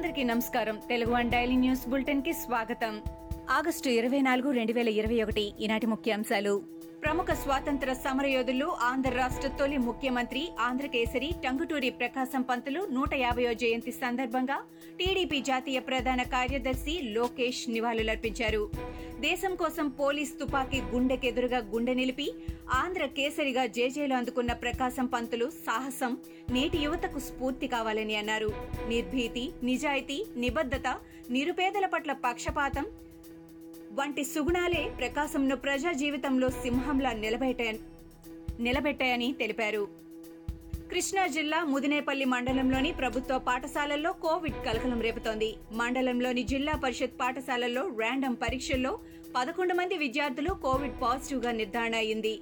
అందరికీ నమస్కారం. Telugu one daily news బులెటిన్కి స్వాగతం. ఆగస్టు ఇరవై నాలుగు రెండు వేల ఇరవై ఒకటి ఈనాటి ముఖ్యాంశాలు. ప్రముఖ స్వాతంత్ర సమరయోధులు ఆంధ్ర రాష్ట్ర తొలి ముఖ్యమంత్రి ఆంధ్రకేసరి టంగుటూరి ప్రకాశం పంతులు నూట యాభైవ జయంతి సందర్భంగా టీడీపీ జాతీయ ప్రధాన కార్యదర్శి లోకేష్ నివాళులర్పించారు. దేశం కోసం పోలీస్ తుపాకీ గుండెకెదురుగా గుండె నిలిపి ఆంధ్ర కేసరిగా జేజేలు అందుకున్న ప్రకాశం పంతులు సాహసం నేటి యువతకు స్ఫూర్తి కావాలని అన్నారు. నిర్భీతి నిజాయితీ నిబద్ధత నిరుపేదల పట్ల పక్షపాతం వంటి సుగుణాలే ప్రకాశంను ప్రజా జీవితంలో సింహంలా నిలబెట్టాయని నిలబెట్టాయని తెలిపారు. కృష్ణా జిల్లా ముదినేపల్లి మండలంలోని ప్రభుత్వ పాఠశాలల్లో కోవిడ్ కలకలం రేపుతోంది. మండలంలోని జిల్లా పరిషత్ పాఠశాలల్లో ర్యాండమ్ పరీక్షల్లో పదకొండు మంది విద్యార్థులు కోవిడ్ పాజిటివ్గా నిర్ధారణ అయింది.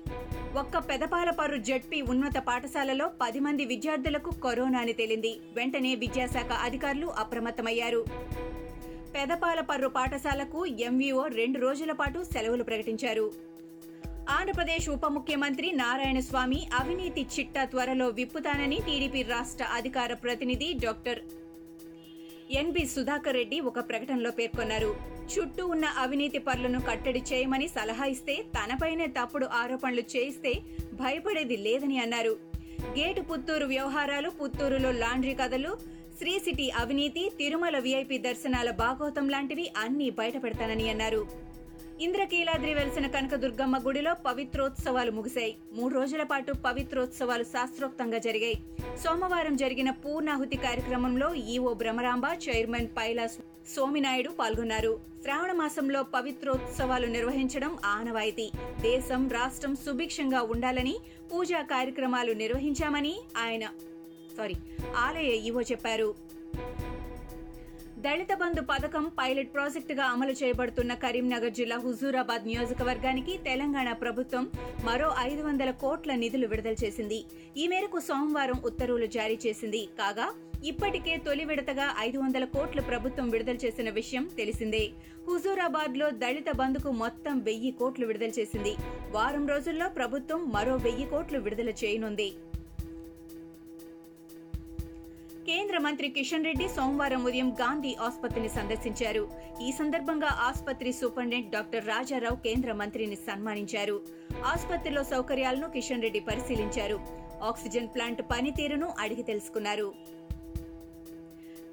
ఒక్క పెదపాలపరు జడ్పీ ఉన్నత పాఠశాలలో పది మంది విద్యార్థులకు కరోనా అని తేలింది. వెంటనే విద్యాశాఖ అధికారులు అప్రమత్తమయ్యారు. పెదపాలపర్రు పాఠశాలకు ఎంవీఓ రెండు రోజుల పాటు సెలవులు ప్రకటించారు. ఆంధ్రప్రదేశ్ ఉప ముఖ్యమంత్రి నారాయణస్వామి అవినీతి చిట్టా త్వరలో విప్పుతానని టీడీపీ రాష్ట్ర అధికార ప్రతినిధి డాక్టర్ ఎన్బి సుధాకర్ రెడ్డి ఒక ప్రకటనలో పేర్కొన్నారు. చుట్టూ ఉన్న అవినీతి పనులను కట్టడి చేయమని సలహా ఇస్తే తనపైనే తప్పుడు ఆరోపణలు చేయిస్తే భయపడేది లేదని అన్నారు. గేటు పుత్తూరు వ్యవహారాలు పుత్తూరులో లాండ్రీ కథలు శ్రీ సిటీ అవినీతి తిరుమల విఐపి దర్శనాల బాగోతం లాంటివి అన్ని బయటపెడతానని అన్నారు. ఇంద్రకీలాద్రి వెలిసిన కనకదుర్గమ్మ గుడిలో పవిత్రోత్సవాలు ముగిశాయి. మూడు రోజుల పాటు పవిత్రోత్సవాలు శాస్త్రోక్తంగా జరిగాయి. సోమవారం జరిగిన పూర్ణాహుతి కార్యక్రమంలో ఈవో భ్రమరాంబ చైర్మన్ పైలాస్ సోమినాయుడు పాల్గొన్నారు. శ్రావణ మాసంలో పవిత్రోత్సవాలు నిర్వహించడం ఆనవాయితీ. దేశం రాష్ట్రం సుభిక్షంగా ఉండాలని పూజా కార్యక్రమాలు నిర్వహించామని ఆయన సారీ ఆలయ ఈవో చెప్పారు. దళిత బంధు పథకం పైలట్ ప్రాజెక్టుగా అమలు చేయబడుతున్న కరీంనగర్ జిల్లా హుజూరాబాద్ నియోజకవర్గానికి తెలంగాణ ప్రభుత్వం మరో ఐదు వందల కోట్ల నిధులు విడుదల చేసింది. ఈ మేరకు సోమవారం ఉత్తర్వులు జారీ చేసింది. కాగా ఇప్పటికే తొలి విడతగా ఐదు వందల కోట్ల ప్రభుత్వం విడుదల చేసిన విషయం తెలిసిందే. హుజూరాబాద్లో దళిత బంధుకు మొత్తం వెయ్యి కోట్లు విడుదల చేసింది. వారం రోజుల్లో ప్రభుత్వం మరో వెయ్యి కోట్లు విడుదల చేయనుంది. కేంద్ర మంత్రి కిషన్ రెడ్డి సోమవారం ఉదయం గాంధీ ఆసుపత్రిని సందర్శించారు. ఈ సందర్భంగా ఆసుపత్రి సూపరింటెండెంట్ డాక్టర్ రాజారావు కేంద్ర మంత్రిని సన్మానించారు. ఆసుపత్రిలో సౌకర్యాలను కిషన్ రెడ్డి పరిశీలించారు. ఆక్సిజన్ ప్లాంట్ పనితీరును అడిగి తెలుసుకున్నారు.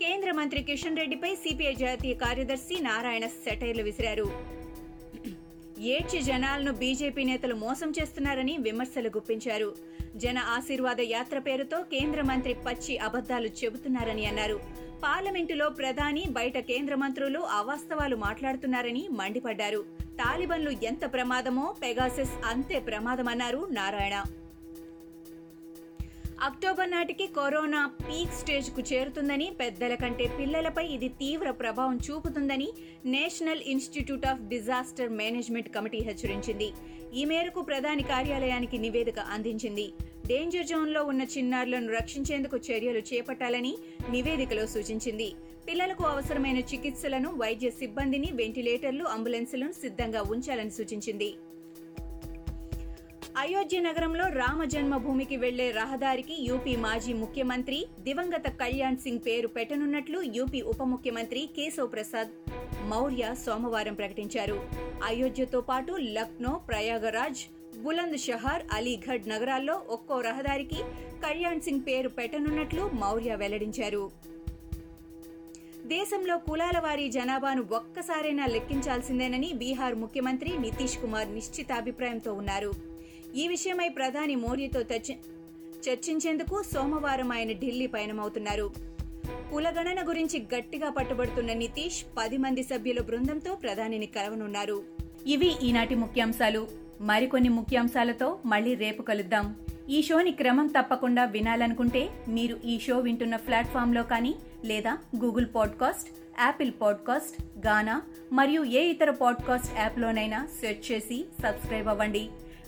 కేంద్ర మంత్రి కిషన్ రెడ్డిపై సిపిఐ జాతీయ కార్యదర్శి నారాయణ సెటైర్లు విసిరారు. ఏడ్చి జనాలను బీజేపీ నేతలు మోసం చేస్తున్నారని విమర్శలు గుప్పించారు. జన ఆశీర్వాద యాత్ర పేరుతో కేంద్ర మంత్రి పచ్చి అబద్దాలు చెబుతున్నారని అన్నారు. పార్లమెంటులో ప్రధాని బయట కేంద్ర మంత్రులు అవాస్తవాలు మాట్లాడుతున్నారని మండిపడ్డారు. తాలిబన్లు ఎంత ప్రమాదమో పెగాసెస్ అంతే ప్రమాదమన్నారు నారాయణ. అక్టోబర్ నాటికి కరోనా పీక్ స్టేజ్కు చేరుతుందని పెద్దల కంటే పిల్లలపై ఇది తీవ్ర ప్రభావం చూపుతుందని national institute of disaster management committee హెచ్చరించింది. ఈ మేరకు ప్రధాని కార్యాలయానికి నివేదిక అందించింది. డేంజర్ జోన్లో ఉన్న చిన్నారులను రక్షించేందుకు చర్యలు చేపట్టాలని నివేదికలో సూచించింది. పిల్లలకు అవసరమైన చికిత్సలను వైద్య సిబ్బందిని వెంటిలేటర్లు అంబులెన్సులను సిద్ధంగా ఉంచాలని సూచించింది. అయోధ్య నగరంలో రామ జన్మభూమికి వెళ్ళే రహదారికి యూపీ మాజీ ముఖ్యమంత్రి దివంగత కళ్యాణ్ సింగ్ పేరు పెట్టనున్నట్లు యూపీ ఉప ముఖ్యమంత్రి కేశవ్ ప్రసాద్ మౌర్య సోమవారం ప్రకటించారు. అయోధ్యతో పాటు లక్నో ప్రయాగరాజ్ బులంద్ షహర్ అలీఘడ్ నగరాల్లో ఒక్కో రహదారికి కళ్యాణ్ సింగ్ పేరు పెట్టనున్నట్లు మౌర్య వెల్లడించారు. దేశంలో కులాల వారీ జనాభాను ఒక్కసారైనా లెక్కించాల్సిందేనని బీహార్ ముఖ్యమంత్రి నితీష్ కుమార్ నిశ్చితాభిప్రాయంతో ఉన్నారు. ఈ విషయమై ప్రధాని మోడీతో చర్చించేందుకు సోమవారం ఆయన ఢిల్లీ పయనమవుతున్నారు. కులగణన గురించి గట్టిగా పట్టుబడుతున్న నితీష్ పది మంది సభ్యుల బృందంతో ప్రధానిని కలవనున్నారు. ఇవి ఈనాటి ముఖ్యాంశాలు. మరికొన్ని ముఖ్యాంశాలతో మళ్ళీ రేపు కలుద్దాం. ఈ షోని క్రమం తప్పకుండా వినాలనుకుంటే మీరు ఈ షో వింటున్న ప్లాట్ఫామ్లో కానీ లేదా Google podcast Apple podcast Gaana మరియు ఏ ఇతర పాడ్కాస్ట్ యాప్లోనైనా సెర్చ్ చేసి సబ్స్క్రైబ్ అవ్వండి.